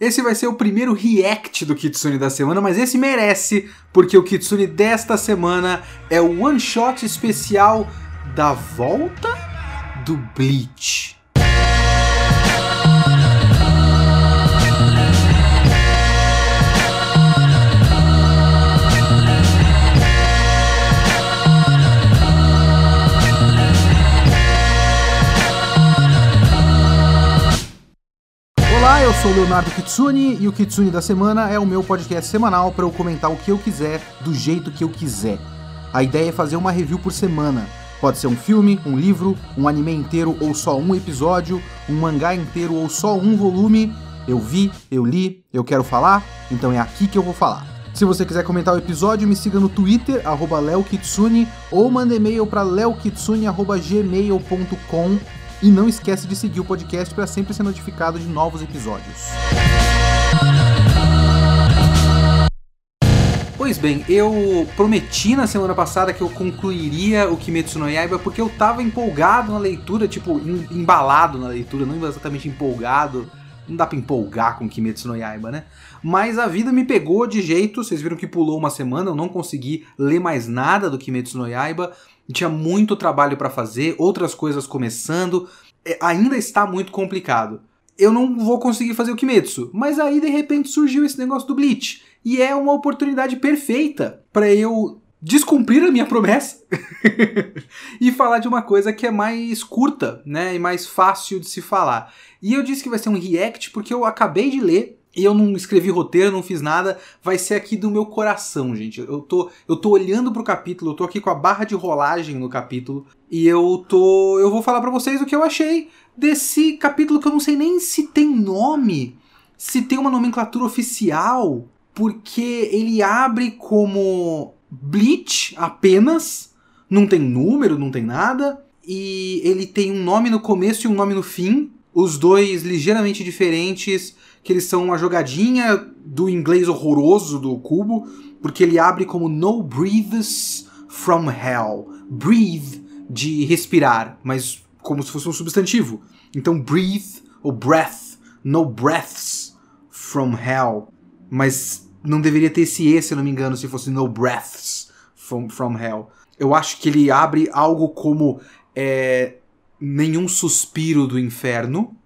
Esse vai ser o primeiro react do Kitsune da semana, mas esse merece, porque o Kitsune desta semana é o one shot especial da volta do Bleach. Olá, eu sou o Leonardo Kitsune e o Kitsune da Semana é o meu podcast semanal para eu comentar o que eu quiser, do jeito que eu quiser. A ideia é fazer uma review por semana. Pode ser um filme, um livro, um anime inteiro ou só um episódio, um mangá inteiro ou só um volume. Eu vi, eu li, eu quero falar, então é aqui que eu vou falar. Se você quiser comentar o episódio, me siga no Twitter, arroba leokitsune, ou manda e-mail para leokitsune.gmail.com e não esquece de seguir o podcast para sempre ser notificado de novos episódios. Pois bem, eu prometi na semana passada que eu concluiria o Kimetsu no Yaiba porque eu tava empolgado na leitura, tipo, em- embalado na leitura, não exatamente empolgado. Não dá pra empolgar com Kimetsu no Yaiba, né? Mas a vida me pegou de jeito, vocês viram que pulou uma semana, eu não consegui ler mais nada do Kimetsu no Yaiba. Tinha muito trabalho pra fazer, outras coisas começando. É, ainda está muito complicado. Eu não vou conseguir fazer o Kimetsu, mas aí de repente surgiu esse negócio do Bleach. E é uma oportunidade perfeita para eu descumprir a minha promessa e falar de uma coisa que é mais curta, né, e mais fácil de se falar. E eu disse que vai ser um react porque eu acabei de ler e eu não escrevi roteiro, não fiz nada, vai ser aqui do meu coração, gente. Eu tô, eu tô olhando pro capítulo, eu tô aqui com a barra de rolagem no capítulo e eu tô, eu vou falar para vocês o que eu achei desse capítulo que eu não sei nem se tem nome, se tem uma nomenclatura oficial, porque ele abre como Bleach apenas, não tem número, não tem nada, e ele tem um nome no começo e um nome no fim, os dois ligeiramente diferentes, que eles são uma jogadinha do inglês horroroso do cubo, porque ele abre como No Breathes from Hell. Breathe de respirar, mas como se fosse um substantivo. Então breathe ou breath, no breaths from hell. Mas não deveria ter esse E, se não me engano, se fosse no breaths from, from hell. Eu acho que ele abre algo como é, nenhum suspiro do inferno,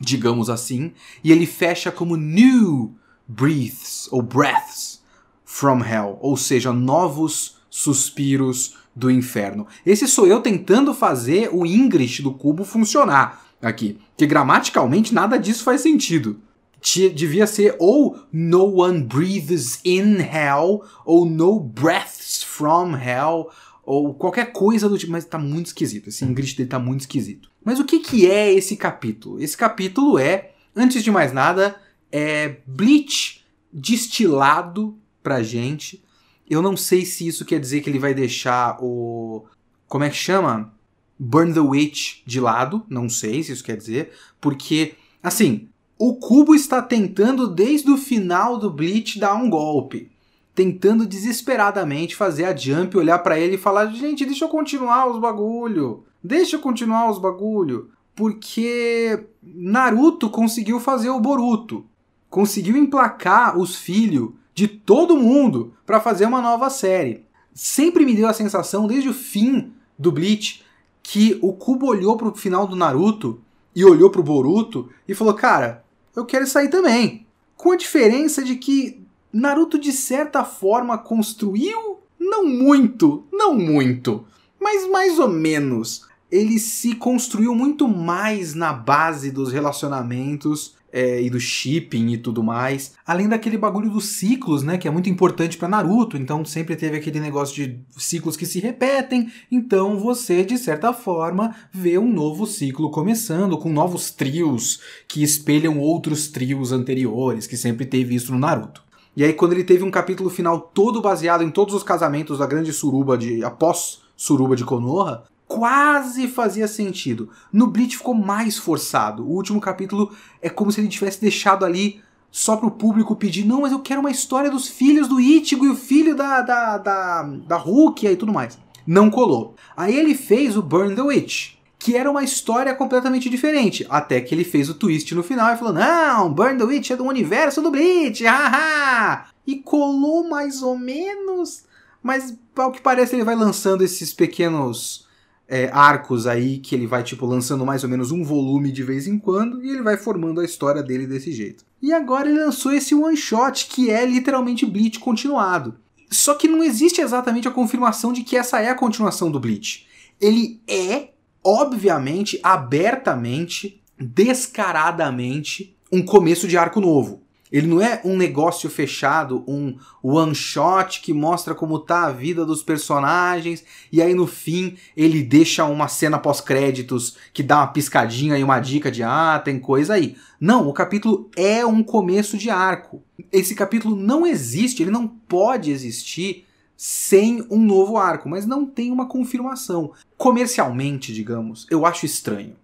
digamos assim, e ele fecha como new breaths ou breaths from hell, ou seja, novos suspiros do inferno. Esse sou eu tentando fazer o English do cubo funcionar aqui, que gramaticalmente nada disso faz sentido. Ti- Devia ser ou no one breathes in hell ou no breaths from hell ou qualquer coisa do tipo, mas tá muito esquisito. Esse English dele tá muito esquisito. Mas o que que é esse capítulo? Esse capítulo é, antes de mais nada, é Bleach destilado pra gente. Eu não sei se isso quer dizer que ele vai deixar o. Como é que chama? Burn the Witch de lado. Não sei se isso quer dizer. Porque, assim, o Cubo está tentando, desde o final do Bleach, dar um golpe. Tentando desesperadamente fazer a Jump olhar pra ele e falar: gente, deixa eu continuar os bagulho. Deixa eu continuar os bagulho. Porque Naruto conseguiu fazer o Boruto. Conseguiu emplacar os filhos de todo mundo pra fazer uma nova série. Sempre me deu a sensação, desde o fim do Bleach, que o Kubo olhou pro final do Naruto e olhou pro Boruto e falou: Cara, eu quero sair também. Com a diferença de que Naruto, de certa forma, construiu, não muito, não muito, mas mais ou menos. Ele se construiu muito mais na base dos relacionamentos é, e do shipping e tudo mais. Além daquele bagulho dos ciclos, né? Que é muito importante pra Naruto. Então sempre teve aquele negócio de ciclos que se repetem. Então você, de certa forma, vê um novo ciclo começando, com novos trios que espelham outros trios anteriores, que sempre teve isso no Naruto. E aí, quando ele teve um capítulo final todo baseado em todos os casamentos da grande suruba de. após suruba de Konoha, quase fazia sentido. No Bleach ficou mais forçado. O último capítulo é como se ele tivesse deixado ali só pro público pedir, não, mas eu quero uma história dos filhos do Ichigo e o filho da, da, da, da Rukia e tudo mais. Não colou. Aí ele fez o Burn the Witch, que era uma história completamente diferente. Até que ele fez o twist no final e falou: Não, Burn the Witch é do universo do Bleach, haha! E colou mais ou menos, mas ao que parece ele vai lançando esses pequenos é, arcos aí, que ele vai tipo lançando mais ou menos um volume de vez em quando, e ele vai formando a história dele desse jeito. E agora ele lançou esse one shot que é literalmente Bleach continuado. Só que não existe exatamente a confirmação de que essa é a continuação do Bleach. Ele é obviamente, abertamente, descaradamente, um começo de arco novo. Ele não é um negócio fechado, um one shot que mostra como tá a vida dos personagens e aí no fim ele deixa uma cena pós-créditos que dá uma piscadinha e uma dica de ah, tem coisa aí. Não, o capítulo é um começo de arco. Esse capítulo não existe, ele não pode existir sem um novo arco, mas não tem uma confirmação. Comercialmente, digamos, eu acho estranho.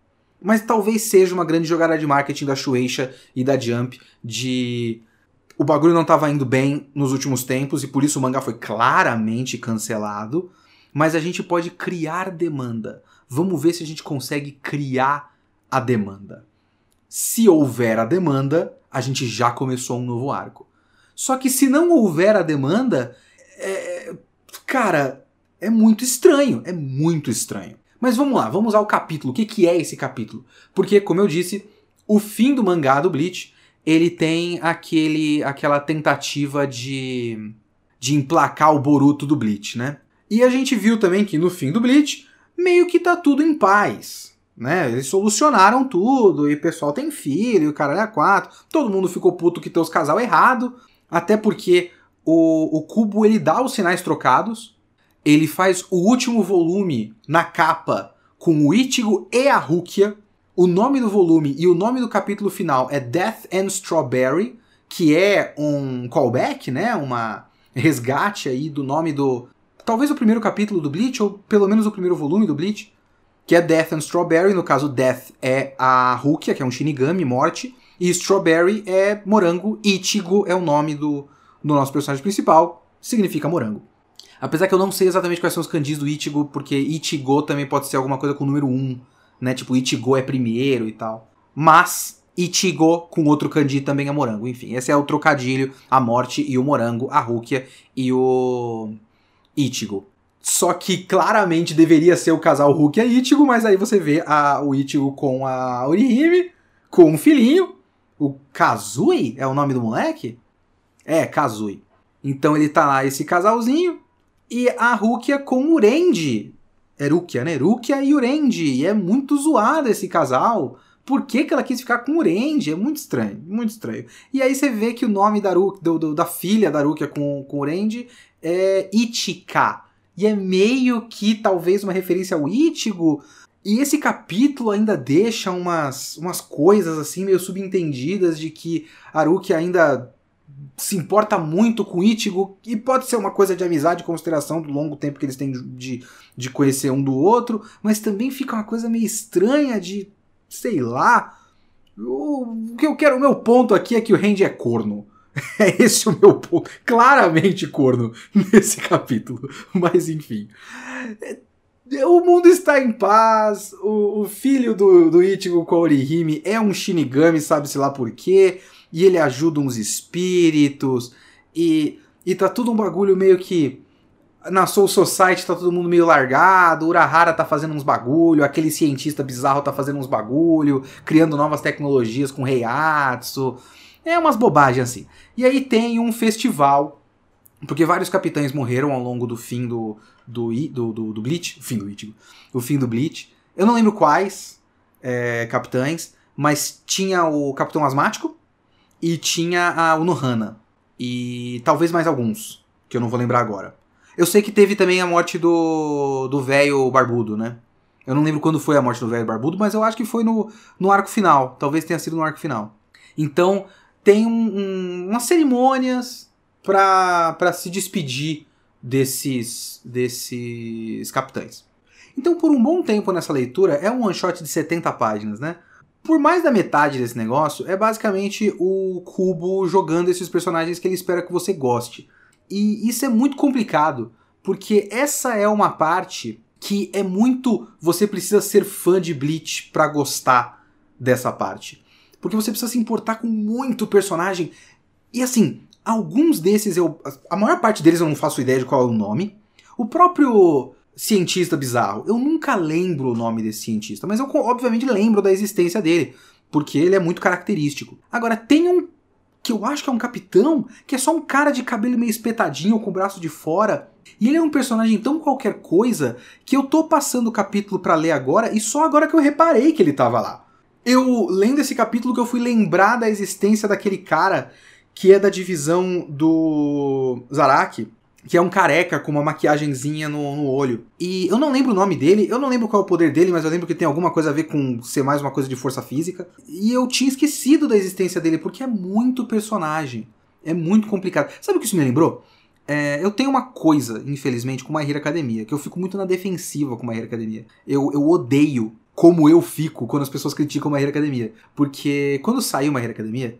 Mas talvez seja uma grande jogada de marketing da Shueisha e da Jump de o bagulho não estava indo bem nos últimos tempos e por isso o mangá foi claramente cancelado, mas a gente pode criar demanda. Vamos ver se a gente consegue criar a demanda. Se houver a demanda, a gente já começou um novo arco. Só que se não houver a demanda, é, cara, é muito estranho, é muito estranho. Mas vamos lá, vamos ao capítulo. O que, que é esse capítulo? Porque, como eu disse, o fim do mangá do Bleach, ele tem aquele, aquela tentativa de, de emplacar o Boruto do Bleach, né? E a gente viu também que no fim do Bleach, meio que tá tudo em paz. Né? Eles solucionaram tudo, e o pessoal tem filho, e o caralho é quatro. Todo mundo ficou puto que tem os casal errado. Até porque o, o Cubo ele dá os sinais trocados, ele faz o último volume na capa com o Ichigo e a Rukia. O nome do volume e o nome do capítulo final é Death and Strawberry, que é um callback, né? Uma resgate aí do nome do talvez o primeiro capítulo do Bleach ou pelo menos o primeiro volume do Bleach, que é Death and Strawberry, no caso Death é a Rukia, que é um Shinigami, morte, e Strawberry é morango, Ichigo é o nome do do nosso personagem principal, significa morango. Apesar que eu não sei exatamente quais são os kanjis do Ichigo, porque Ichigo também pode ser alguma coisa com o número 1, né? Tipo, Ichigo é primeiro e tal. Mas Ichigo com outro kanji também é morango. Enfim, esse é o trocadilho, a morte e o morango, a Rukia e o Ichigo. Só que claramente deveria ser o casal Rukia e Ichigo, mas aí você vê a, o Ichigo com a Orihime, com um filhinho. O Kazui é o nome do moleque? É, Kazui. Então ele tá lá, esse casalzinho, e a Rukia com o Urendi. É Rukia, né? Rukia e Urendi. E é muito zoado esse casal. Por que, que ela quis ficar com o Urendi? É muito estranho, muito estranho. E aí você vê que o nome da, Rukia, do, do, da filha da Rukia com, com o Urendi é Ichika. E é meio que talvez uma referência ao Ichigo. E esse capítulo ainda deixa umas, umas coisas assim meio subentendidas de que a Rukia ainda se importa muito com Ichigo, e pode ser uma coisa de amizade e consideração do longo tempo que eles têm de, de conhecer um do outro, mas também fica uma coisa meio estranha de, sei lá. O, que eu quero, o meu ponto aqui é que o Randy é corno. É esse o meu ponto. Claramente corno nesse capítulo. Mas enfim. O mundo está em paz. O, o filho do, do Ichigo com Orihime é um Shinigami, sabe-se lá por quê e ele ajuda uns espíritos, e, e tá tudo um bagulho meio que. Na Soul Society tá todo mundo meio largado, Urahara tá fazendo uns bagulho, aquele cientista bizarro tá fazendo uns bagulho, criando novas tecnologias com Reiatsu. É umas bobagens assim. E aí tem um festival, porque vários capitães morreram ao longo do fim do, do, do, do, do Bleach, o fim do Ichigo, o fim do Bleach. Eu não lembro quais é, capitães, mas tinha o Capitão Asmático, e tinha a Unohana. E talvez mais alguns, que eu não vou lembrar agora. Eu sei que teve também a morte do do velho barbudo, né? Eu não lembro quando foi a morte do velho barbudo, mas eu acho que foi no, no arco final. Talvez tenha sido no arco final. Então, tem um, um, umas cerimônias para se despedir desses, desses capitães. Então, por um bom tempo nessa leitura, é um one shot de 70 páginas, né? Por mais da metade desse negócio, é basicamente o Cubo jogando esses personagens que ele espera que você goste. E isso é muito complicado, porque essa é uma parte que é muito. Você precisa ser fã de Bleach para gostar dessa parte. Porque você precisa se importar com muito personagem. E assim, alguns desses eu. A maior parte deles eu não faço ideia de qual é o nome. O próprio cientista bizarro, eu nunca lembro o nome desse cientista, mas eu obviamente lembro da existência dele, porque ele é muito característico. Agora, tem um que eu acho que é um capitão, que é só um cara de cabelo meio espetadinho, com o braço de fora. E ele é um personagem tão qualquer coisa que eu tô passando o capítulo para ler agora e só agora que eu reparei que ele tava lá. Eu, lendo esse capítulo, que eu fui lembrar da existência daquele cara que é da divisão do Zaraki, que é um careca com uma maquiagemzinha no, no, olho. E eu não lembro o nome dele, eu não lembro qual é o poder dele, mas eu lembro que tem alguma coisa a ver com ser mais uma coisa de força física. E eu tinha esquecido da existência dele, porque é muito personagem. É muito complicado. Sabe o que isso me lembrou? É, eu tenho uma coisa, infelizmente, com My Hero Academia, que eu fico muito na defensiva com My Hero Academia. Eu, eu odeio como eu fico quando as pessoas criticam My Hero Academia. Porque quando saiu My Hero Academia,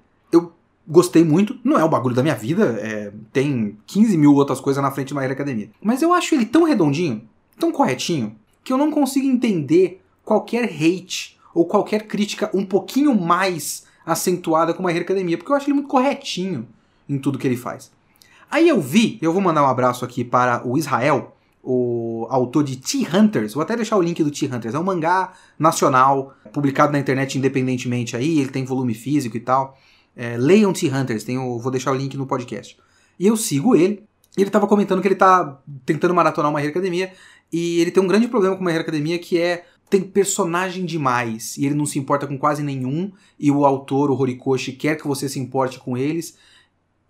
gostei muito. Não é o bagulho da minha vida, é, tem 15 mil outras coisas na frente de Hero Academia. Mas eu acho ele tão redondinho, tão corretinho, que eu não consigo entender qualquer hate ou qualquer crítica um pouquinho mais acentuada com Hero Academia, porque eu acho ele muito corretinho em tudo que ele faz. Aí eu vi, eu vou mandar um abraço aqui para o Israel, o autor de T-Hunters. Vou até deixar o link do T-Hunters. É um mangá nacional, publicado na internet independentemente aí, ele tem volume físico e tal. É, leiam T-Hunters, vou deixar o link no podcast. E eu sigo ele. Ele estava comentando que ele está tentando maratonar uma Hero Academia. E ele tem um grande problema com uma Hero Academia que é tem personagem demais e ele não se importa com quase nenhum e o autor, o Horikoshi, quer que você se importe com eles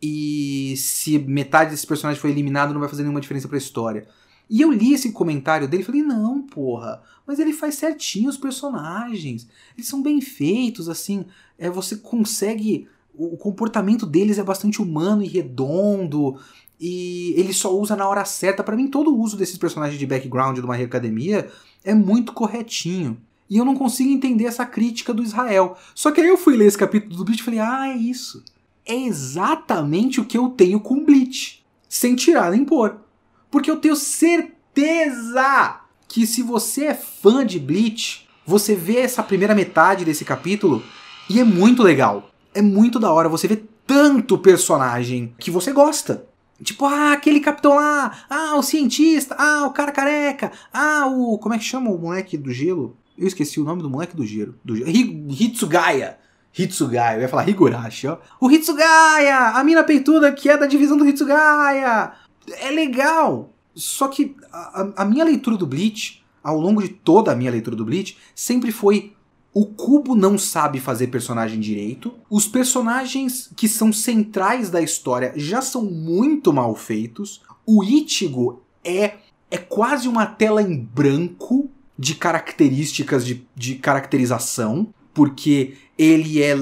e se metade desse personagem foi eliminado, não vai fazer nenhuma diferença para a história. E eu li esse comentário dele e falei: não, porra, mas ele faz certinho os personagens. Eles são bem feitos, assim. É, você consegue. O comportamento deles é bastante humano e redondo. E ele só usa na hora certa. Para mim, todo o uso desses personagens de background de uma academia é muito corretinho. E eu não consigo entender essa crítica do Israel. Só que aí eu fui ler esse capítulo do Bleach e falei: ah, é isso é exatamente o que eu tenho com Bleach, sem tirar nem pôr. Porque eu tenho certeza que se você é fã de Bleach, você vê essa primeira metade desse capítulo e é muito legal. É muito da hora você vê tanto personagem que você gosta. Tipo, ah, aquele capitão lá, ah, o cientista, ah, o cara careca, ah, o. Como é que chama o moleque do gelo? Eu esqueci o nome do moleque do gelo. Do gelo. Hitsugaya. Hitsugaya, eu ia falar Higurashi, ó. O Hitsugaya! A mina peituda que é da divisão do Hitsugaya! É legal! Só que a, a, minha leitura do Bleach, ao longo de toda a minha leitura do Bleach, sempre foi o Cubo não sabe fazer personagem direito. Os personagens que são centrais da história já são muito mal feitos. O Ichigo é, é quase uma tela em branco de características de, de caracterização porque ele é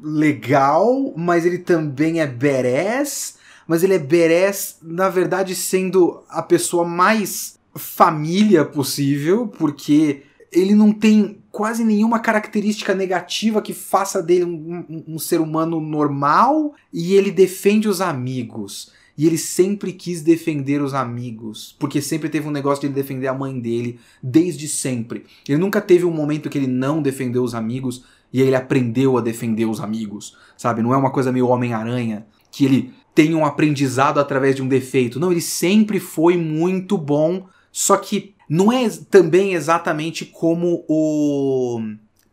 legal, mas ele também é badass, mas ele é badass, na verdade, sendo a pessoa mais família possível, porque ele não tem quase nenhuma característica negativa que faça dele um, um, um ser humano normal e ele defende os amigos. E ele sempre quis defender os amigos, porque sempre teve um negócio de ele defender a mãe dele, desde sempre. Ele nunca teve um momento que ele não defendeu os amigos e aí ele aprendeu a defender os amigos, sabe? Não é uma coisa meio Homem-Aranha, que ele tem um aprendizado através de um defeito. Não, ele sempre foi muito bom, só que não é também exatamente como o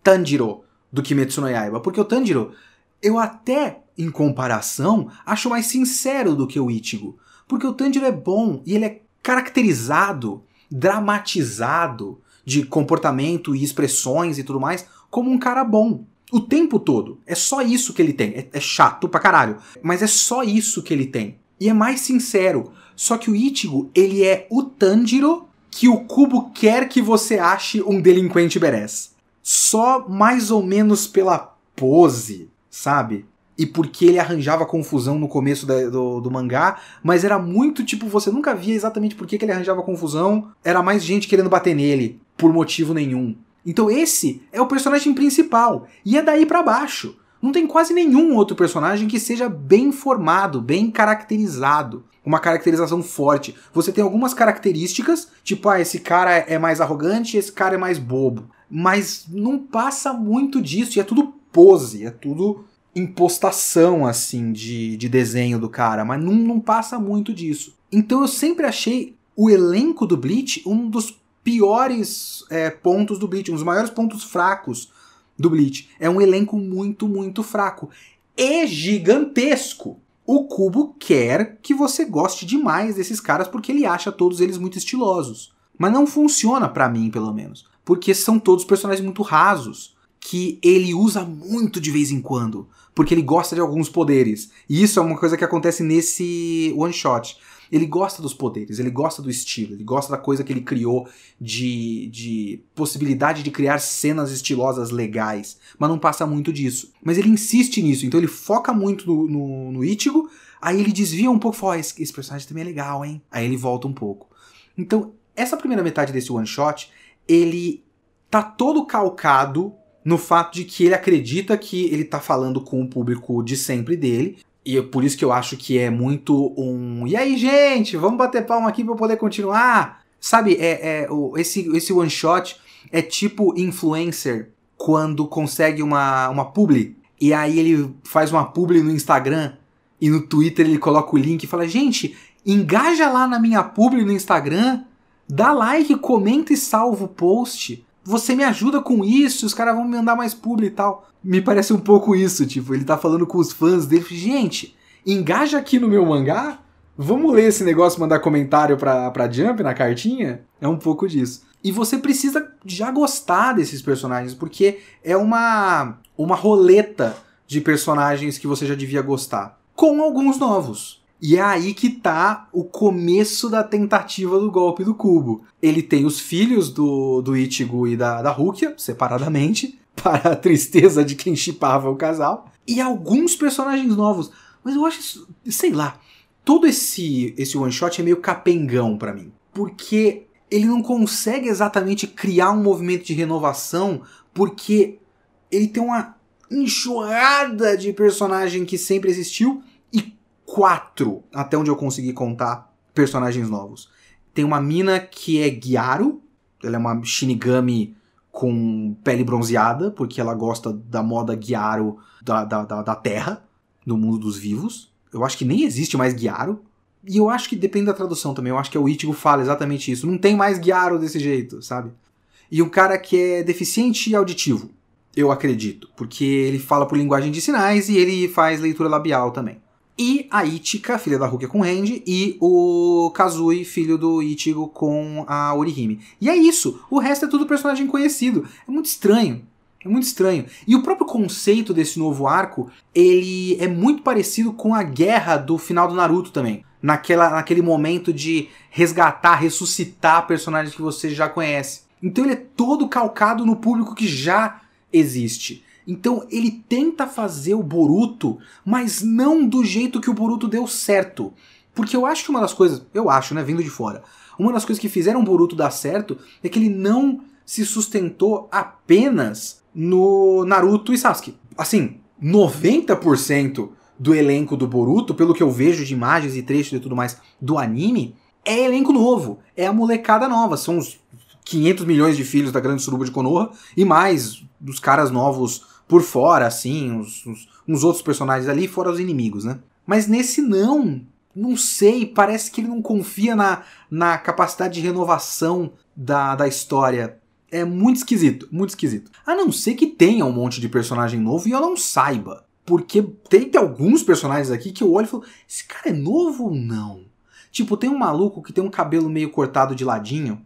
Tanjiro do Kimetsu no Yaiba, porque o Tanjiro, eu até em comparação, acho mais sincero do que o Ichigo. Porque o Tanjiro é bom e ele é caracterizado, dramatizado de comportamento e expressões e tudo mais como um cara bom. O tempo todo. É só isso que ele tem. É, é chato pra caralho. Mas é só isso que ele tem. E é mais sincero. Só que o Ichigo, ele é o Tanjiro que o Kubo quer que você ache um delinquente berés. Só mais ou menos pela pose, sabe? e porque ele arranjava confusão no começo da, do, do, mangá, mas era muito tipo, você nunca via exatamente por que, que ele arranjava confusão, era mais gente querendo bater nele, por motivo nenhum. Então esse é o personagem principal, e é daí para baixo. Não tem quase nenhum outro personagem que seja bem formado, bem caracterizado. Uma caracterização forte. Você tem algumas características, tipo, ah, esse cara é mais arrogante, esse cara é mais bobo. Mas não passa muito disso, e é tudo pose, é tudo impostação, assim, de, de desenho do cara, mas não, não passa muito disso. Então eu sempre achei o elenco do Bleach um dos piores é, pontos do Bleach, um dos maiores pontos fracos do Bleach. É um elenco muito, muito fraco. E gigantesco. O Kubo quer que você goste demais desses caras porque ele acha todos eles muito estilosos. Mas não funciona para mim, pelo menos. Porque são todos personagens muito rasos. Que ele usa muito de vez em quando. Porque ele gosta de alguns poderes. E isso é uma coisa que acontece nesse one shot. Ele gosta dos poderes, ele gosta do estilo, ele gosta da coisa que ele criou de, de possibilidade de criar cenas estilosas legais, mas não passa muito disso. Mas ele insiste nisso, então ele foca muito no, no, no Ichigo, aí ele desvia um pouco e fala: esse, esse personagem também é legal, hein? Aí ele volta um pouco. Então, essa primeira metade desse one shot, ele tá todo calcado no fato de que ele acredita que ele tá falando com o público de sempre dele, e é por isso que eu acho que é muito um. E aí, gente, vamos bater palma aqui pra eu poder continuar? Sabe, é, é o, esse, esse one shot é tipo influencer quando consegue uma, uma publi. E aí ele faz uma publi no Instagram e no Twitter ele coloca o link e fala: gente, engaja lá na minha publi no Instagram, dá like, comenta e salva o post você me ajuda com isso, os caras vão me mandar mais publi e tal. Me parece um pouco isso, tipo, ele tá falando com os fãs dele, gente, engaja aqui no meu mangá, vamos ler esse negócio, mandar comentário pra, pra Jump na cartinha? É um pouco disso. E você precisa já gostar desses personagens, porque é uma, uma roleta de personagens que você já devia gostar. Com alguns novos. E é aí que tá o começo da tentativa do golpe do cubo. Ele tem os filhos do, do Ichigo e da, da Rukia, separadamente, para a tristeza de quem chipava o casal. E alguns personagens novos. Mas eu acho, sei lá, todo esse, esse one shot é meio capengão para mim. Porque ele não consegue exatamente criar um movimento de renovação, porque ele tem uma enxurrada de personagem que sempre existiu quatro, até onde eu consegui contar, personagens novos. Tem uma mina que é Gyaru, ela é uma Shinigami com pele bronzeada, porque ela gosta da moda Gyaru da, da, da, da Terra, no mundo dos vivos. Eu acho que nem existe mais Gyaru. E eu acho que depende da tradução também. Eu acho que o Ichigo fala exatamente isso. Não tem mais Gyaru desse jeito, sabe? E um cara que é deficiente auditivo, eu acredito. Porque ele fala por linguagem de sinais e ele faz leitura labial também e a Ichika, filha da Rukia com Randy, e o Kazui, filho do Ichigo com a Orihime. E é isso, o resto é tudo personagem conhecido. É muito estranho. É muito estranho. E o próprio conceito desse novo arco, ele é muito parecido com a guerra do final do Naruto também. Naquela, naquele momento de resgatar, ressuscitar personagens que você já conhece. Então ele é todo calcado no público que já existe. Então ele tenta fazer o Boruto, mas não do jeito que o Boruto deu certo. Porque eu acho que uma das coisas, eu acho, né, vindo de fora, uma das coisas que fizeram o Boruto dar certo é que ele não se sustentou apenas no Naruto e Sasuke. Assim, 90% do elenco do Boruto, pelo que eu vejo de imagens e trechos e tudo mais do anime, é elenco novo, é a molecada nova, são os 500 milhões de filhos da grande suruba de Konoha e mais dos caras novos por fora, assim, uns, uns, uns outros personagens ali, fora os inimigos, né? Mas nesse não, não sei, parece que ele não confia na, na capacidade de renovação da, da história. É muito esquisito, muito esquisito. A não ser que tenha um monte de personagem novo e eu não saiba. Porque tem, tem alguns personagens aqui que eu olho e falo: esse cara é novo ou não? Tipo, tem um maluco que tem um cabelo meio cortado de ladinho,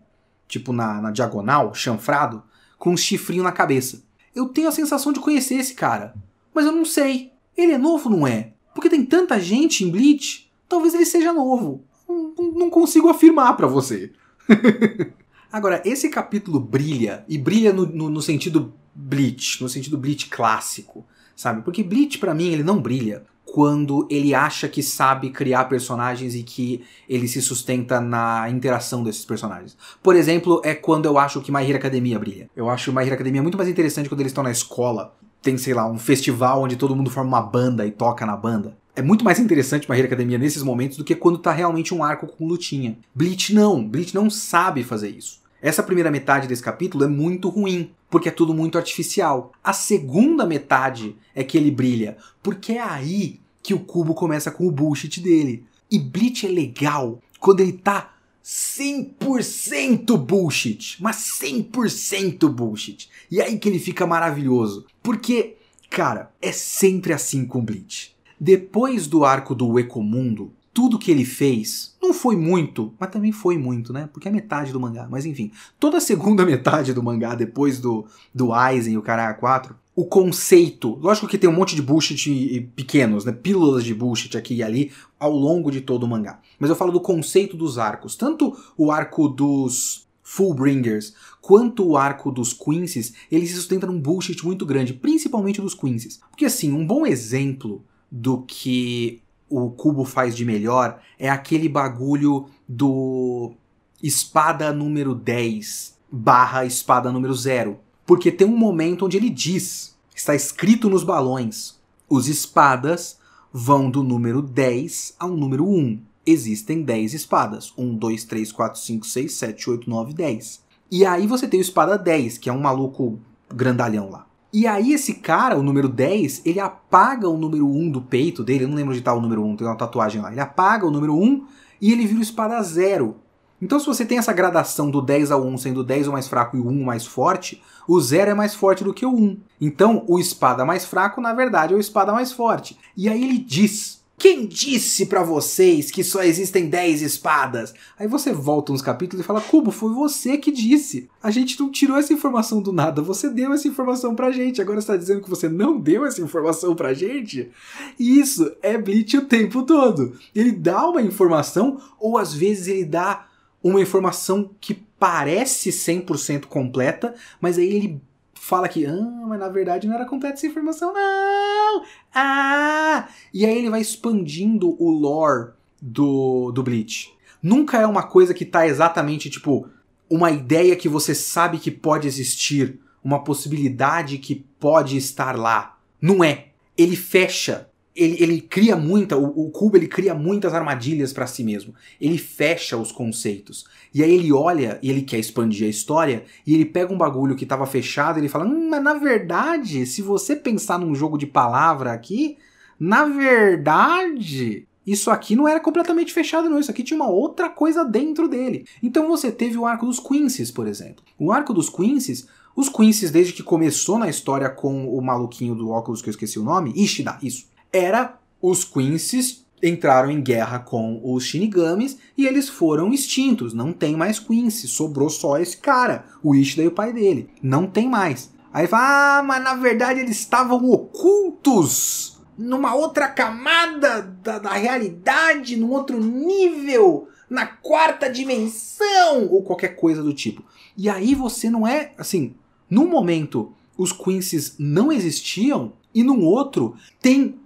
tipo na, na diagonal, chanfrado, com um chifrinho na cabeça eu tenho a sensação de conhecer esse cara. Mas eu não sei. Ele é novo, não é? Porque tem tanta gente em Bleach, talvez ele seja novo. Não, não consigo afirmar para você. Agora, esse capítulo brilha, e brilha no, no, no, sentido Bleach, no sentido Bleach clássico, sabe? Porque Bleach, para mim, ele não brilha quando ele acha que sabe criar personagens e que ele se sustenta na interação desses personagens. Por exemplo, é quando eu acho que My Hero Academia brilha. Eu acho My Hero Academia muito mais interessante quando eles estão na escola tem, sei lá, um festival onde todo mundo forma uma banda e toca na banda. É muito mais interessante uma Hero Academia nesses momentos do que quando tá realmente um arco com lutinha. Bleach não, Bleach não sabe fazer isso. Essa primeira metade desse capítulo é muito ruim, porque é tudo muito artificial. A segunda metade é que ele brilha, porque é aí que o cubo começa com o bullshit dele. E Bleach é legal quando ele tá 100% bullshit, mas 100% bullshit. E aí que ele fica maravilhoso, porque, cara, é sempre assim com Bleach. Depois do arco do Ecomundo, tudo que ele fez não foi muito, mas também foi muito, né? Porque é metade do mangá. Mas enfim, toda a segunda metade do mangá, depois do, do Aizen e o Karaya 4, o conceito. Lógico que tem um monte de bullshit pequenos, né? Pílulas de bullshit aqui e ali ao longo de todo o mangá. Mas eu falo do conceito dos arcos. Tanto o arco dos Fullbringers quanto o arco dos Quincy's, ele se sustenta num bullshit muito grande, principalmente dos Quincy's. Porque assim, um bom exemplo do que o Cubo faz de melhor é aquele bagulho do espada número 10 barra espada número 0. Porque tem um momento onde ele diz, está escrito nos balões, os espadas vão do número 10 ao número 1. Existem 10 espadas. 1, 2, 3, 4, 5, 6, 7, 8, 9, 10. E aí você tem o espada 10, que é um maluco grandalhão lá. E aí esse cara, o número 10, ele apaga o número 1 do peito dele, eu não lembro de estar o número 1, tem uma tatuagem lá. Ele apaga o número 1 e ele vira o espada 0. Então se você tem essa gradação do 10 ao 1 sendo o 10 o mais fraco e o 1 o mais forte, o 0 é mais forte do que o 1. Então o espada mais fraco, na verdade, é o espada mais forte. E aí ele diz quem disse para vocês que só existem 10 espadas? Aí você volta uns capítulos e fala: Cubo, foi você que disse. A gente não tirou essa informação do nada, você deu essa informação pra gente. Agora está dizendo que você não deu essa informação pra gente? Isso é Bleach o tempo todo. Ele dá uma informação, ou às vezes ele dá uma informação que parece 100% completa, mas aí ele fala que, ah, mas na verdade não era completa essa informação, não! Ah! E aí ele vai expandindo o lore do, do Bleach. Nunca é uma coisa que tá exatamente, tipo, uma ideia que você sabe que pode existir, uma possibilidade que pode estar lá. Não é. Ele fecha ele, ele cria muita, o, o Kubo ele cria muitas armadilhas para si mesmo. Ele fecha os conceitos. E aí ele olha e ele quer expandir a história e ele pega um bagulho que estava fechado e ele fala: hum, mas na verdade, se você pensar num jogo de palavra aqui, na verdade, isso aqui não era completamente fechado, não. Isso aqui tinha uma outra coisa dentro dele. Então você teve o arco dos Quincy's, por exemplo. O arco dos Quincy's, os Quincy's, desde que começou na história com o maluquinho do óculos que eu esqueci o nome, Ishida, isso era os Quincy's entraram em guerra com os Shinigamis e eles foram extintos. Não tem mais Quincy, sobrou só esse cara, o Ishida e o pai dele. Não tem mais. Aí fala, ah, mas na verdade eles estavam ocultos numa outra camada da, da realidade, num outro nível, na quarta dimensão, ou qualquer coisa do tipo. E aí você não é, assim, num momento os Quincy's não existiam e num outro tem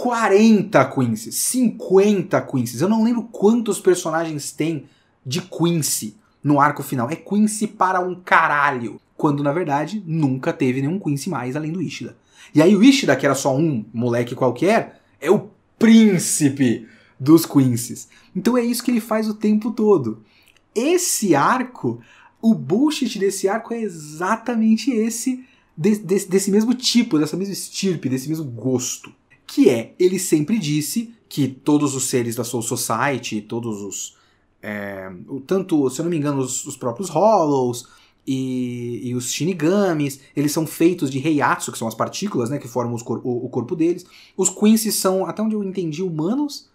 40 Quincy's, 50 Quincy's. Eu não lembro quantos personagens tem de Quincy no arco final. É Quincy para um caralho. Quando na verdade nunca teve nenhum Quincy mais além do Ishida. E aí o Ishida, que era só um moleque qualquer, é o príncipe dos Quincy's. Então é isso que ele faz o tempo todo. Esse arco, o bullshit desse arco é exatamente esse, desse, desse mesmo tipo, dessa mesma estirpe, desse mesmo gosto que é, ele sempre disse que todos os seres da Soul Society, todos os. É, tanto, se eu não me engano, os, os próprios Hollows e, e, os Shinigamis, eles são feitos de Heiatsu, que são as partículas né, que formam cor, o, o, corpo deles. Os Quincy são, até onde eu entendi, humanos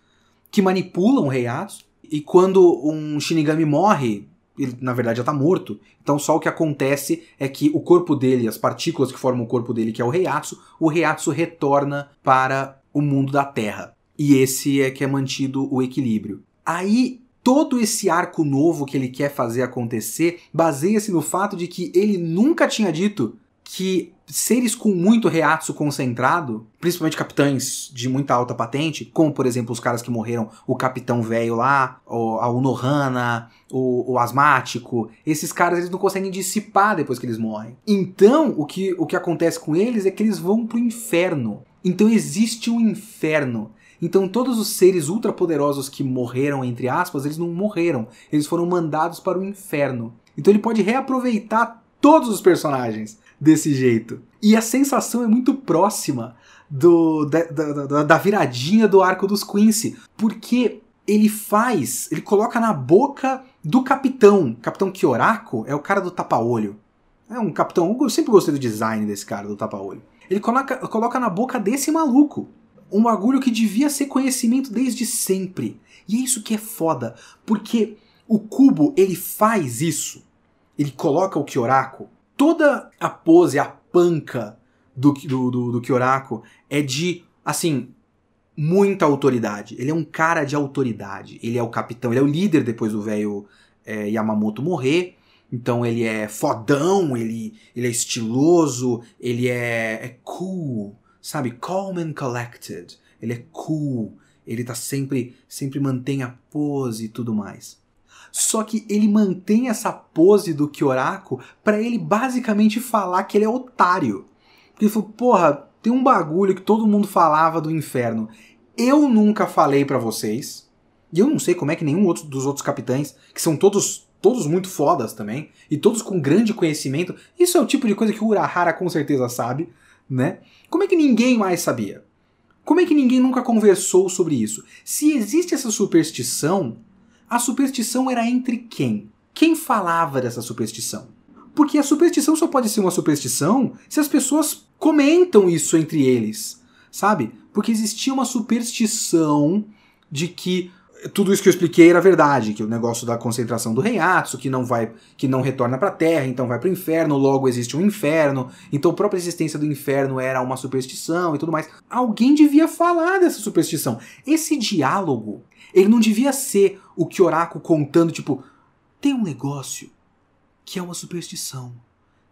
que manipulam Heiatsu. E quando um Shinigami morre, ele na verdade já está morto. Então só o que acontece é que o corpo dele, as partículas que formam o corpo dele, que é o Reiatsu, o Reiatsu retorna para o mundo da Terra. E esse é que é mantido o equilíbrio. Aí todo esse arco novo que ele quer fazer acontecer baseia-se no fato de que ele nunca tinha dito que seres com muito reatsu concentrado, principalmente capitães de muita alta patente, como por exemplo os caras que morreram, o capitão velho lá, a Unohana, o, o asmático, esses caras eles não conseguem dissipar depois que eles morrem. Então o que, o que acontece com eles é que eles vão pro inferno. Então existe um inferno. Então todos os seres ultrapoderosos que morreram, entre aspas, eles não morreram, eles foram mandados para o inferno. Então ele pode reaproveitar todos os personagens desse jeito. E a sensação é muito próxima do da, da, da viradinha do arco dos Quincy, porque ele faz, ele coloca na boca do capitão, capitão Kyorako é o cara do tapa-olho. É um capitão, eu sempre gostei do design desse cara do tapa-olho. Ele coloca, coloca na boca desse maluco um bagulho que devia ser conhecimento desde sempre. E é isso que é foda, porque o cubo ele faz isso. Ele coloca o Kyorako toda a pose, a panca do, do, do, do é de, assim, muita autoridade. Ele é um cara de autoridade. Ele é o capitão, ele é o líder depois do velho é, Yamamoto morrer. Então ele é fodão, ele, ele é estiloso, ele é, é cool, sabe? Calm and collected. Ele é cool, ele tá sempre, sempre mantém a pose e tudo mais. Só que ele mantém essa pose do Kyorako para ele basicamente falar que ele é otário. Porque ele falou, porra, tem um bagulho que todo mundo falava do inferno. Eu nunca falei para vocês. E eu não sei como é que nenhum outro dos outros capitães, que são todos todos muito fodas também, e todos com grande conhecimento. Isso é o tipo de coisa que o Urahara com certeza sabe, né? Como é que ninguém mais sabia? Como é que ninguém nunca conversou sobre isso? Se existe essa superstição, a superstição era entre quem? Quem falava dessa superstição? Porque a superstição só pode ser uma superstição se as pessoas comentam isso entre eles, sabe? Porque existia uma superstição de que tudo isso que eu expliquei era verdade, que o negócio da concentração do reiatsu, que não vai, que não retorna para a Terra, então vai para o inferno, logo existe um inferno, então a própria existência do inferno era uma superstição e tudo mais. Alguém devia falar dessa superstição. Esse diálogo ele não devia ser o Kyorako contando, tipo, tem um negócio que é uma superstição,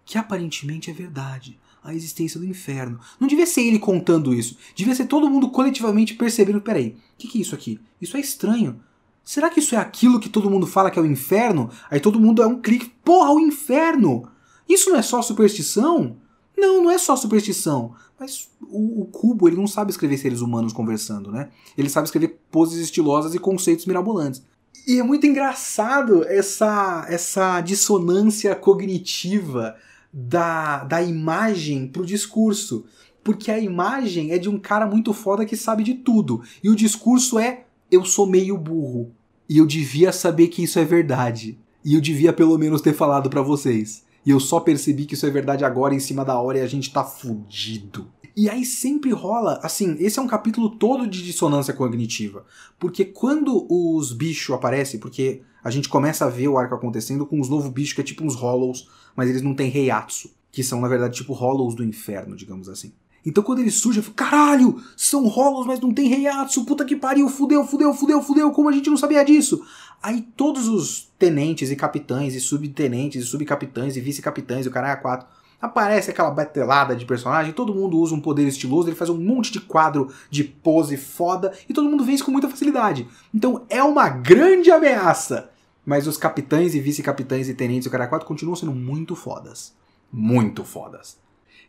que aparentemente é verdade, a existência do inferno. Não devia ser ele contando isso. Devia ser todo mundo coletivamente percebendo, peraí, o que, que é isso aqui? Isso é estranho. Será que isso é aquilo que todo mundo fala que é o inferno? Aí todo mundo é um clique, porra, o inferno! Isso não é só superstição? Não, não é só superstição. Mas o, o, Cubo, ele não sabe escrever seres humanos conversando, né? Ele sabe escrever poses estilosas e conceitos mirabolantes. E é muito engraçado essa, essa dissonância cognitiva da, da imagem pro discurso. Porque a imagem é de um cara muito foda que sabe de tudo. E o discurso é: eu sou meio burro. E eu devia saber que isso é verdade. E eu devia pelo menos ter falado para vocês. E eu só percebi que isso é verdade agora em cima da hora e a gente tá fudido. E aí sempre rola, assim, esse é um capítulo todo de dissonância cognitiva. Porque quando os bichos aparecem, porque a gente começa a ver o arco acontecendo com os novos bichos que é tipo uns Hollows, mas eles não têm Reiatsu, que são na verdade tipo Hollows do inferno, digamos assim. Então quando ele surge, eu fico, caralho, são Hollows, mas não tem Reiatsu, puta que pariu, fudeu, fudeu, fudeu, fudeu, como a gente não sabia disso? Aí todos os tenentes e capitães e subtenentes e subcapitães e vice-capitães e o caralho a quatro aparece aquela batelada de personagem, todo mundo usa um poder estiloso, ele faz um monte de quadro de pose foda e todo mundo vence com muita facilidade. Então é uma grande ameaça. Mas os capitães e vice-capitães e tenentes e o cara 4 continuam sendo muito fodas. Muito fodas.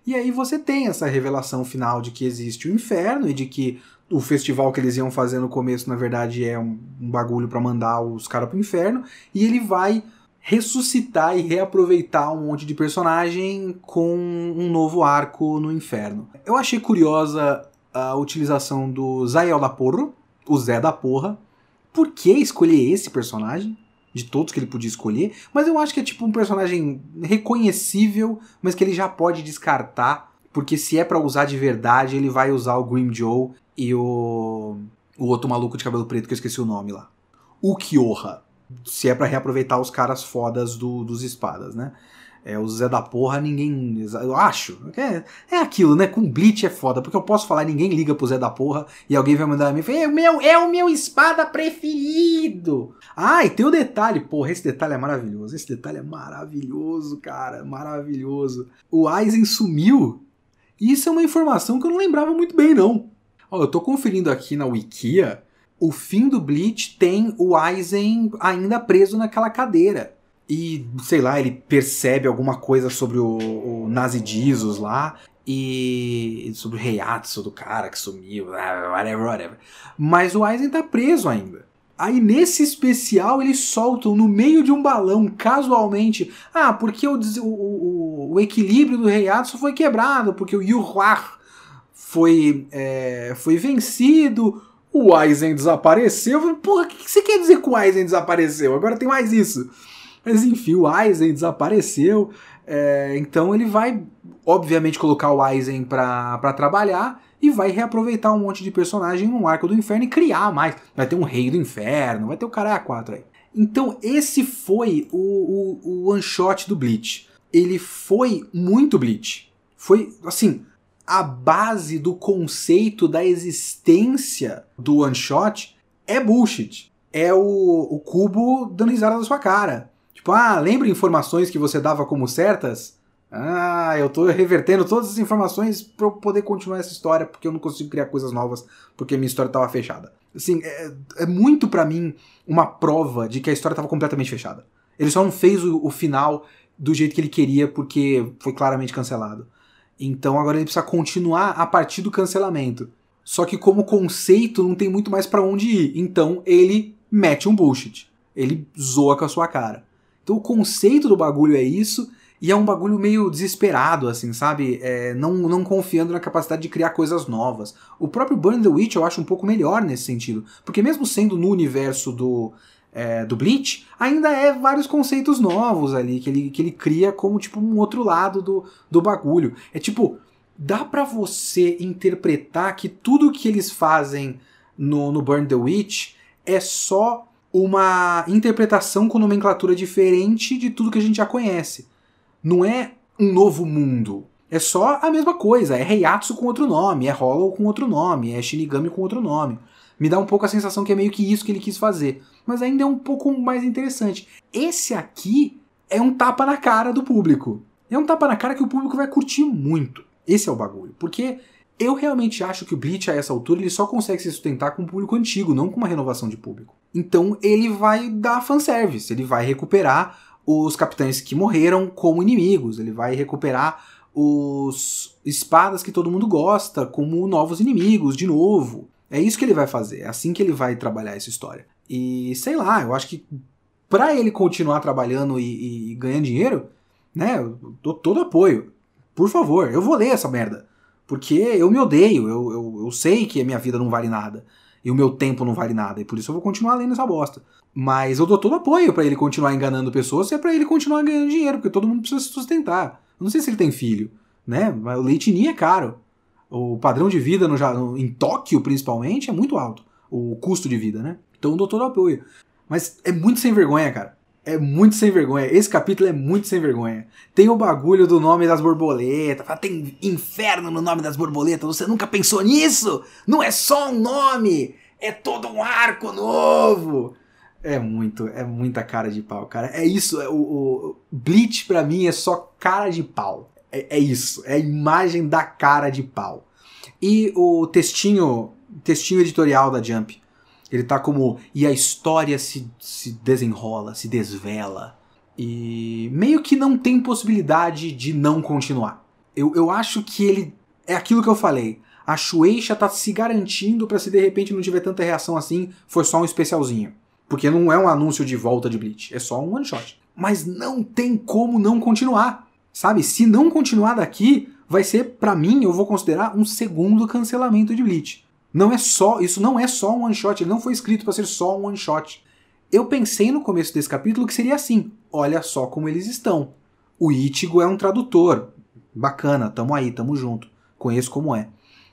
E aí você tem essa revelação final de que existe o inferno e de que o festival que eles iam fazer no começo, na verdade, é um, um bagulho para mandar os caras pro inferno. E ele vai ressuscitar e reaproveitar um monte de personagem com um novo arco no inferno. Eu achei curiosa a utilização do Zael da Porra, o Zé da Porra. Por que escolher esse personagem? De todos que ele podia escolher, mas eu acho que é tipo um personagem reconhecível, mas que ele já pode descartar, porque se é para usar de verdade, ele vai usar o Grim Joe e o o outro maluco de cabelo preto que eu esqueci o nome lá. O Kyoha se é para reaproveitar os caras fodas do, dos espadas, né? É, o Zé da Porra, ninguém. Eu acho. É, é aquilo, né? Com Bleach é foda, porque eu posso falar, ninguém liga pro Zé da Porra e alguém vai mandar a mim e é meu, é o meu espada preferido. Ah, e tem o detalhe, porra, esse detalhe é maravilhoso. Esse detalhe é maravilhoso, cara. Maravilhoso. O Aizen sumiu. Isso é uma informação que eu não lembrava muito bem, não. Ó, eu tô conferindo aqui na Wikia. O fim do Bleach tem o Aizen ainda preso naquela cadeira e, sei lá, ele percebe alguma coisa sobre o, o Nazi Jesus lá e sobre o Reiatsu do cara que sumiu, whatever, whatever. Mas o Aizen tá preso ainda. Aí nesse especial eles soltam no meio de um balão, casualmente, ah, porque o, o, o equilíbrio do Reiatsu foi quebrado, porque o Yuhua foi, é, foi vencido, o Aizen desapareceu. Porra, o que, você quer dizer que o Aizen desapareceu? Agora tem mais isso. Mas enfim, o Aizen desapareceu. É, então ele vai, obviamente, colocar o Aizen pra, pra trabalhar e vai reaproveitar um monte de personagem no arco do inferno e criar mais. Vai ter um rei do inferno, vai ter o cara A4 aí. Então esse foi o, o, o one shot do Bleach. Ele foi muito Bleach. Foi, assim, a base do conceito da existência do one shot é bullshit. É o, o cubo dando risada na sua cara. Tipo, ah, lembra informações que você dava como certas? Ah, eu tô revertendo todas as informações para eu poder continuar essa história, porque eu não consigo criar coisas novas, porque minha história tava fechada. Assim, é, é muito para mim uma prova de que a história tava completamente fechada. Ele só não fez o, o final do jeito que ele queria, porque foi claramente cancelado. Então agora ele precisa continuar a partir do cancelamento. Só que como conceito não tem muito mais para onde ir. Então ele mete um bullshit. Ele zoa com a sua cara. Então o conceito do bagulho é isso, e é um bagulho meio desesperado, assim, sabe? É, não, não confiando na capacidade de criar coisas novas. O próprio Burn the Witch eu acho um pouco melhor nesse sentido, porque mesmo sendo no universo do, é, do Bleach, ainda é vários conceitos novos ali, que ele, que ele cria como tipo um outro lado do, do bagulho. É tipo, dá para você interpretar que tudo que eles fazem no, no Burn the Witch é só uma interpretação com nomenclatura diferente de tudo que a gente já conhece. Não é um novo mundo. É só a mesma coisa. É Heiatsu com outro nome, é Hollow com outro nome, é Shinigami com outro nome. Me dá um pouco a sensação que é meio que isso que ele quis fazer. Mas ainda é um pouco mais interessante. Esse aqui é um tapa na cara do público. É um tapa na cara que o público vai curtir muito. Esse é o bagulho. Porque eu realmente acho que o Bleach, a essa altura, ele só consegue se sustentar com o público antigo, não com uma renovação de público. Então ele vai dar fanservice, ele vai recuperar os capitães que morreram como inimigos, ele vai recuperar os espadas que todo mundo gosta como novos inimigos, de novo. É isso que ele vai fazer, é assim que ele vai trabalhar essa história. E sei lá, eu acho que para ele continuar trabalhando e, e ganhando dinheiro, né, eu dou todo apoio. Por favor, eu vou ler essa merda. Porque eu me odeio, eu, eu, eu sei que a minha vida não vale nada. E o meu tempo não vale nada. E por isso eu vou continuar lendo essa bosta. Mas eu dou todo apoio para ele continuar enganando pessoas e é pra ele continuar ganhando dinheiro, porque todo mundo precisa se sustentar. Eu não sei se ele tem filho, né? Mas o leite ninho é caro. O padrão de vida no, em Tóquio, principalmente, é muito alto. O custo de vida, né? Então eu dou todo apoio. Mas é muito sem vergonha, cara. É muito sem vergonha. Esse capítulo é muito sem vergonha. Tem o bagulho do nome das borboletas. Tem inferno no nome das borboletas. Você nunca pensou nisso? Não é só um nome. É todo um arco novo. É muito, é muita cara de pau, cara. É isso. É o, o Bleach para mim é só cara de pau. É, é isso. É a imagem da cara de pau. E o textinho, textinho editorial da Jump ele tá como. E a história se, se desenrola, se desvela. E meio que não tem possibilidade de não continuar. Eu, eu acho que ele. É aquilo que eu falei. A Shueisha tá se garantindo para se de repente não tiver tanta reação assim, foi só um especialzinho. Porque não é um anúncio de volta de Bleach, é só um one shot. Mas não tem como não continuar. Sabe? Se não continuar daqui, vai ser, para mim, eu vou considerar um segundo cancelamento de Bleach. Não é só, isso não é só um one shot, ele não foi escrito para ser só um one shot. Eu pensei no começo desse capítulo que seria assim: olha só como eles estão. O Ichigo é um tradutor. Bacana, tamo aí, tamo junto. Conheço como é.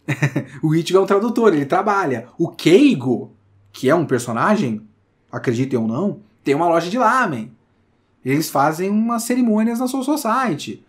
o Ichigo é um tradutor, ele trabalha. O Keigo, que é um personagem, acreditem ou não, tem uma loja de lamen. Eles fazem umas cerimônias na Soul Society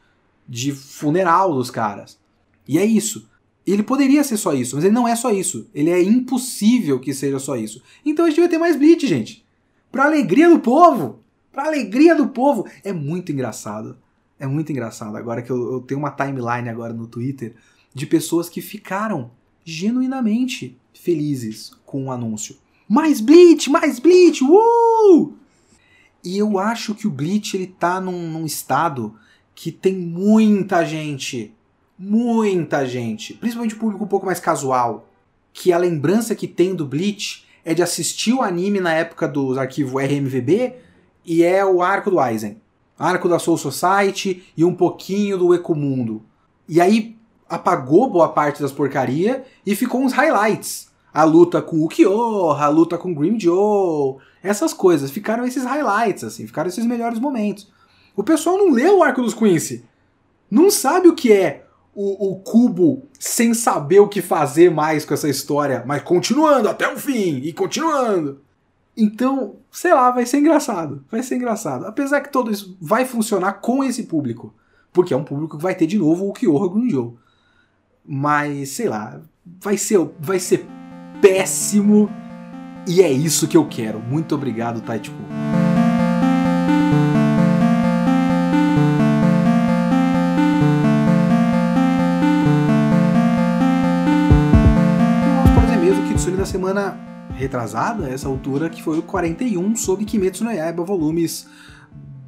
de funeral dos caras. E é isso. Ele poderia ser só isso, mas ele não é só isso. Ele é impossível que seja só isso. Então a gente vai ter mais Bleach, gente. Pra alegria do povo. Pra alegria do povo. É muito engraçado. É muito engraçado. Agora que eu, eu tenho uma timeline agora no Twitter de pessoas que ficaram genuinamente felizes com o anúncio. Mais Bleach, mais Bleach, uh! E eu acho que o Bleach ele tá num, num estado que tem muita gente muita gente, principalmente o público um pouco mais casual, que a lembrança que tem do Bleach é de assistir o anime na época dos arquivos RMVB e é o arco do Aizen. Arco da Soul Society e um pouquinho do Ecomundo. E aí apagou boa parte das porcaria e ficou uns highlights. A luta com o Kyoha, a luta com o Grim Joe, essas coisas. Ficaram esses highlights, assim, ficaram esses melhores momentos. O pessoal não leu o arco dos Quincy. Não sabe o que é o, o Cubo sem saber o que fazer mais com essa história, mas continuando até o fim e continuando. Então, sei lá, vai ser engraçado. Vai ser engraçado. Apesar que tudo isso vai funcionar com esse público. Porque é um público que vai ter de novo o Kyoha Gunjo. Mas, sei lá, vai ser, vai ser péssimo. E é isso que eu quero. Muito obrigado, Taichiku. da semana retrasada, essa altura, que foi o 41 sobre Kimetsu no Yaiba, volumes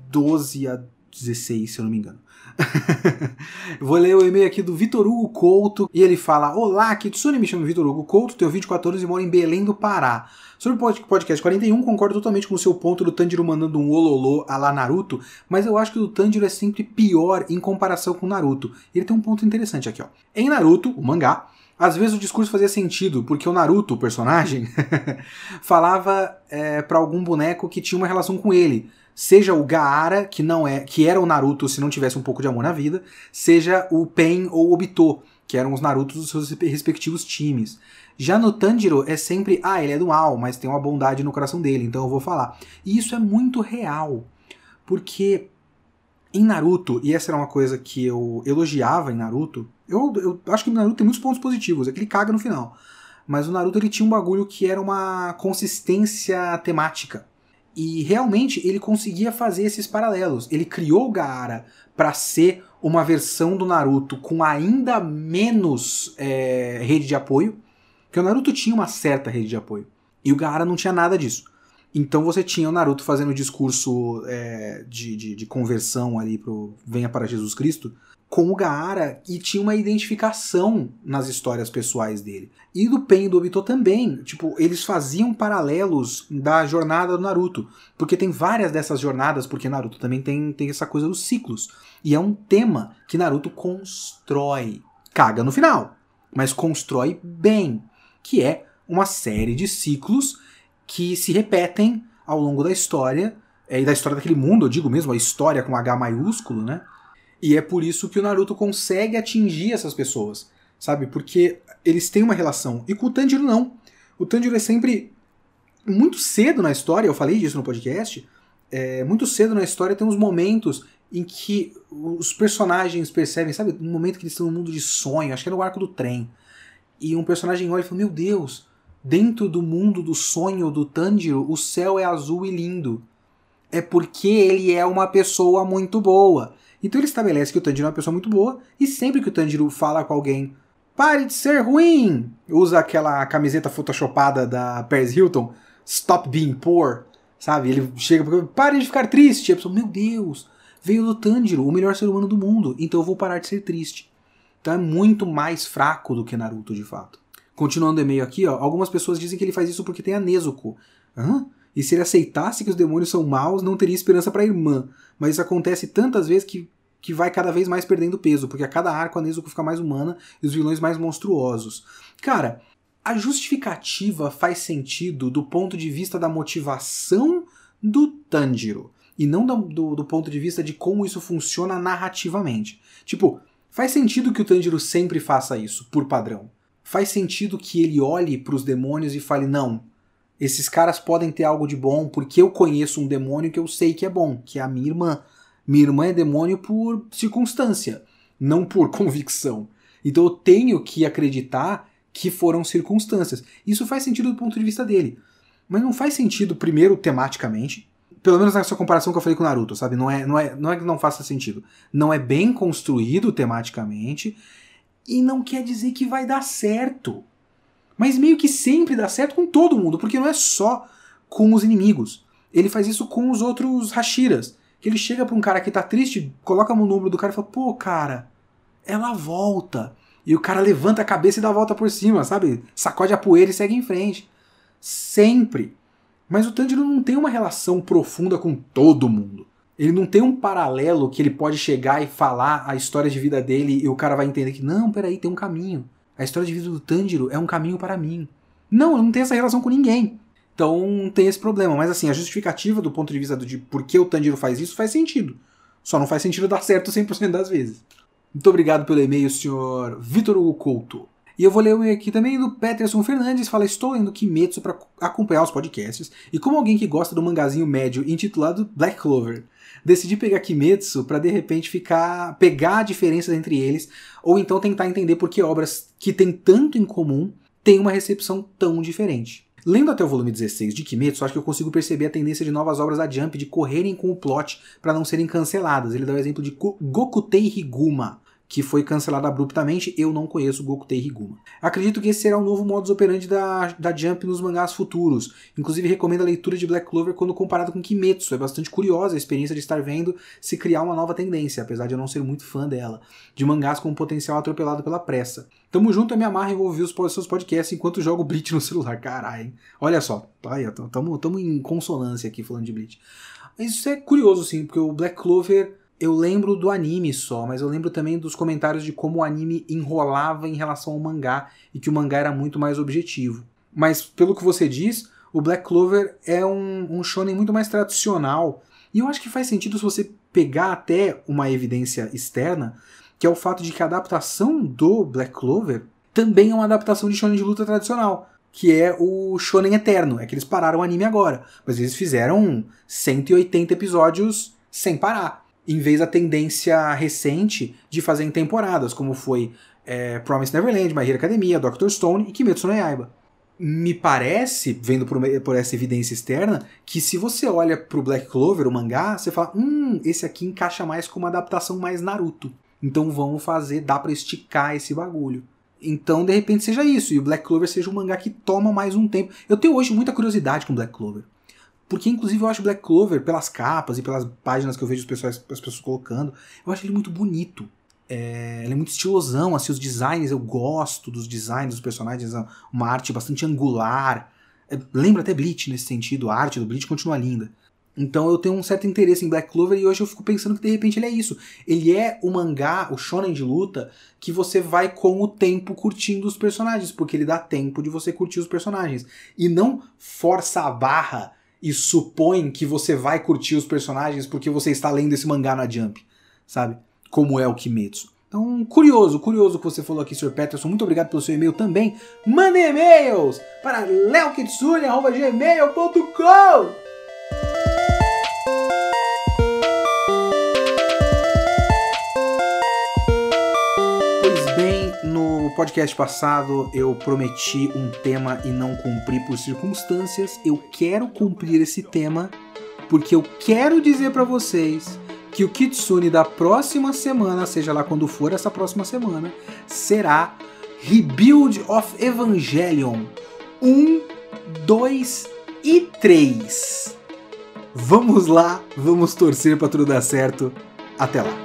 12 a 16, se eu não me engano. Vou ler o e-mail aqui do Vitor Hugo Couto e ele fala: Olá, Kitsune, me chamo Vitor Hugo Couto, tenho 24 anos e moro em Belém do Pará. Sobre o podcast 41, concordo totalmente com o seu ponto do Tanjiro mandando um ololô a lá Naruto, mas eu acho que o Tanjiro é sempre pior em comparação com o Naruto. Ele tem um ponto interessante aqui, ó. Em Naruto, o mangá, às vezes o discurso fazia sentido, porque o Naruto, o personagem, falava é, para algum boneco que tinha uma relação com ele. Seja o Gaara, que não é, que era o Naruto se não tivesse um pouco de amor na vida, seja o Pen ou o Obito, que eram os Narutos dos seus respectivos times. Já no Tanjiro é sempre, ah, ele é do mal, mas tem uma bondade no coração dele, então eu vou falar. E isso é muito real, porque em Naruto, e essa era uma coisa que eu elogiava em Naruto, eu, eu acho que Naruto tem muitos pontos positivos, é que ele caga no final. Mas o Naruto ele tinha um bagulho que era uma consistência temática. E realmente ele conseguia fazer esses paralelos. Ele criou o Gaara para ser uma versão do Naruto com ainda menos é, rede de apoio. Porque o Naruto tinha uma certa rede de apoio. E o Gaara não tinha nada disso. Então você tinha o Naruto fazendo o discurso é, de, de, de, conversão ali pro Venha para Jesus Cristo com o Gaara e tinha uma identificação nas histórias pessoais dele. E do Pen e do Obito também. Tipo, eles faziam paralelos da jornada do Naruto. Porque tem várias dessas jornadas, porque Naruto também tem, tem essa coisa dos ciclos. E é um tema que Naruto constrói. Caga no final, mas constrói bem. Que é uma série de ciclos que se repetem ao longo da história. É, e da história daquele mundo, eu digo mesmo, a história com H maiúsculo, né? E é por isso que o Naruto consegue atingir essas pessoas, sabe? Porque eles têm uma relação. E com o Tanjiro não. O Tanjiro é sempre muito cedo na história, eu falei disso no podcast, é, muito cedo na história tem uns momentos em que os personagens percebem, sabe, um momento que eles estão no mundo de sonho, acho que é no arco do trem, e um personagem olha e fala, meu Deus, dentro do mundo do sonho do Tanjiro, o céu é azul e lindo. É porque ele é uma pessoa muito boa. Então ele estabelece que o Tanjiro é uma pessoa muito boa, e sempre que o Tanjiro fala com alguém, pare de ser ruim, usa aquela camiseta photoshopada da Paris Hilton, stop being poor, sabe? Ele chega para pare de ficar triste. E a pessoa, meu Deus, veio do Tanjiro, o melhor ser humano do mundo, então eu vou parar de ser triste. Então é muito mais fraco do que Naruto, de fato. Continuando o e-mail aqui, ó, algumas pessoas dizem que ele faz isso porque tem a Nezuko. Hã? E se ele aceitasse que os demônios são maus, não teria esperança para a irmã. Mas isso acontece tantas vezes que que vai cada vez mais perdendo peso, porque a cada arco a Nezuko fica mais humana e os vilões mais monstruosos. Cara, a justificativa faz sentido do ponto de vista da motivação do Tanjiro, e não do, do ponto de vista de como isso funciona narrativamente. Tipo, faz sentido que o Tanjiro sempre faça isso, por padrão. Faz sentido que ele olhe para os demônios e fale: não, Esses caras podem ter algo de bom porque eu conheço um demônio que eu sei que é bom, que é a minha irmã. Minha irmã é demônio por circunstância, não por convicção. Então eu tenho que acreditar que foram circunstâncias. Isso faz sentido do ponto de vista dele. Mas não faz sentido, primeiro, tematicamente. Pelo menos nessa comparação que eu falei com Naruto, sabe? Não é, não é, não é que não faça sentido. Não é bem construído tematicamente. E não quer dizer que vai dar certo. Mas meio que sempre dá certo com todo mundo, porque não é só com os inimigos. Ele faz isso com os outros Hashiras. Que ele chega pra um cara que tá triste, coloca a mão no ombro do cara e fala: pô, cara, ela volta. E o cara levanta a cabeça e dá a volta por cima, sabe? Sacode a poeira e segue em frente. Sempre. Mas o Tanjiro não tem uma relação profunda com todo mundo. Ele não tem um paralelo que ele pode chegar e falar a história de vida dele e o cara vai entender que, não, peraí, tem um caminho. A história de vida do Tanjiro é um caminho para mim. Não, eu não tenho essa relação com ninguém. Então tem esse problema. Mas assim, a justificativa do ponto de vista do, de por que o Tanjiro faz isso faz sentido. Só não faz sentido dar certo 100% das vezes. Muito obrigado pelo e-mail, senhor Vitor Hugo Couto. E eu vou ler um aqui também do Peterson Fernandes, fala, estou lendo Kimetsu para acompanhar os podcasts, e como alguém que gosta do mangazinho médio intitulado Black Clover, decidi pegar Kimetsu para de repente ficar pegar a diferença entre eles, ou então tentar entender por que obras que têm tanto em comum têm uma recepção tão diferente. Lendo até o volume 16 de Kimetsu, acho que eu consigo perceber a tendência de novas obras da Jump de correrem com o plot para não serem canceladas. Ele dá o exemplo de Gokutei Higuma, que foi cancelado abruptamente, eu não conheço Gokutei Higuma. Acredito que esse será o novo modus operandi da, da Jump nos mangás futuros. Inclusive recomendo a leitura de Black Clover quando comparado com Kimetsu. É bastante curiosa a experiência de estar vendo se criar uma nova tendência, apesar de eu não ser muito fã dela, de mangás com potencial atropelado pela pressa. Tamo junto, eu me amarro em ouvir os seus podcasts enquanto jogo Bleach no celular. Caralho, Olha só, aí, tamo, tamo em consonância aqui falando de Bleach. Isso é curioso, sim, porque o Black Clover eu lembro do anime só, mas eu lembro também dos comentários de como o anime enrolava em relação ao mangá e que o mangá era muito mais objetivo. Mas pelo que você diz, o Black Clover é um, um shonen muito mais tradicional. E eu acho que faz sentido se você pegar até uma evidência externa, que é o fato de que a adaptação do Black Clover também é uma adaptação de shonen de luta tradicional, que é o shonen eterno. É que eles pararam o anime agora, mas eles fizeram 180 episódios sem parar em vez da tendência recente de fazer em temporadas, como foi é, Promise Neverland, My Hero Academia, Doctor Stone e Kimetsu no Yaiba. Me parece, vendo por, por essa evidência externa, que se você olha pro Black Clover, o mangá, você fala, hum, esse aqui encaixa mais com uma adaptação mais Naruto. Então vamos fazer, dá para esticar esse bagulho. Então, de repente, seja isso. E o Black Clover seja um mangá que toma mais um tempo. Eu tenho hoje muita curiosidade com Black Clover. Porque, inclusive, eu acho Black Clover, pelas capas e pelas páginas que eu vejo as pessoas, as pessoas colocando, eu acho ele muito bonito. É, ele é muito estilosão, assim, os designs, eu gosto dos designs dos personagens, uma arte bastante angular. É, lembra até Bleach nesse sentido, a arte do Bleach continua linda. Então eu tenho um certo interesse em Black Clover e hoje eu fico pensando que de repente ele é isso. Ele é o mangá, o shonen de luta, que você vai com o tempo curtindo os personagens, porque ele dá tempo de você curtir os personagens. E não força a barra e supõe que você vai curtir os personagens porque você está lendo esse mangá na Jump, sabe? Como é o Kimetsu. Então, curioso, curioso que você falou aqui, Sr. Peterson. Muito obrigado pelo seu e-mail também. Mande e-mails para leokitsune.gmail.com podcast passado eu prometi um tema e não cumpri por circunstâncias. Eu quero cumprir esse tema porque eu quero dizer para vocês que o Kitsune da próxima semana, seja lá quando for essa próxima semana, será Rebuild of Evangelion 1, 2 e 3. Vamos lá, vamos torcer para tudo dar certo. Até lá.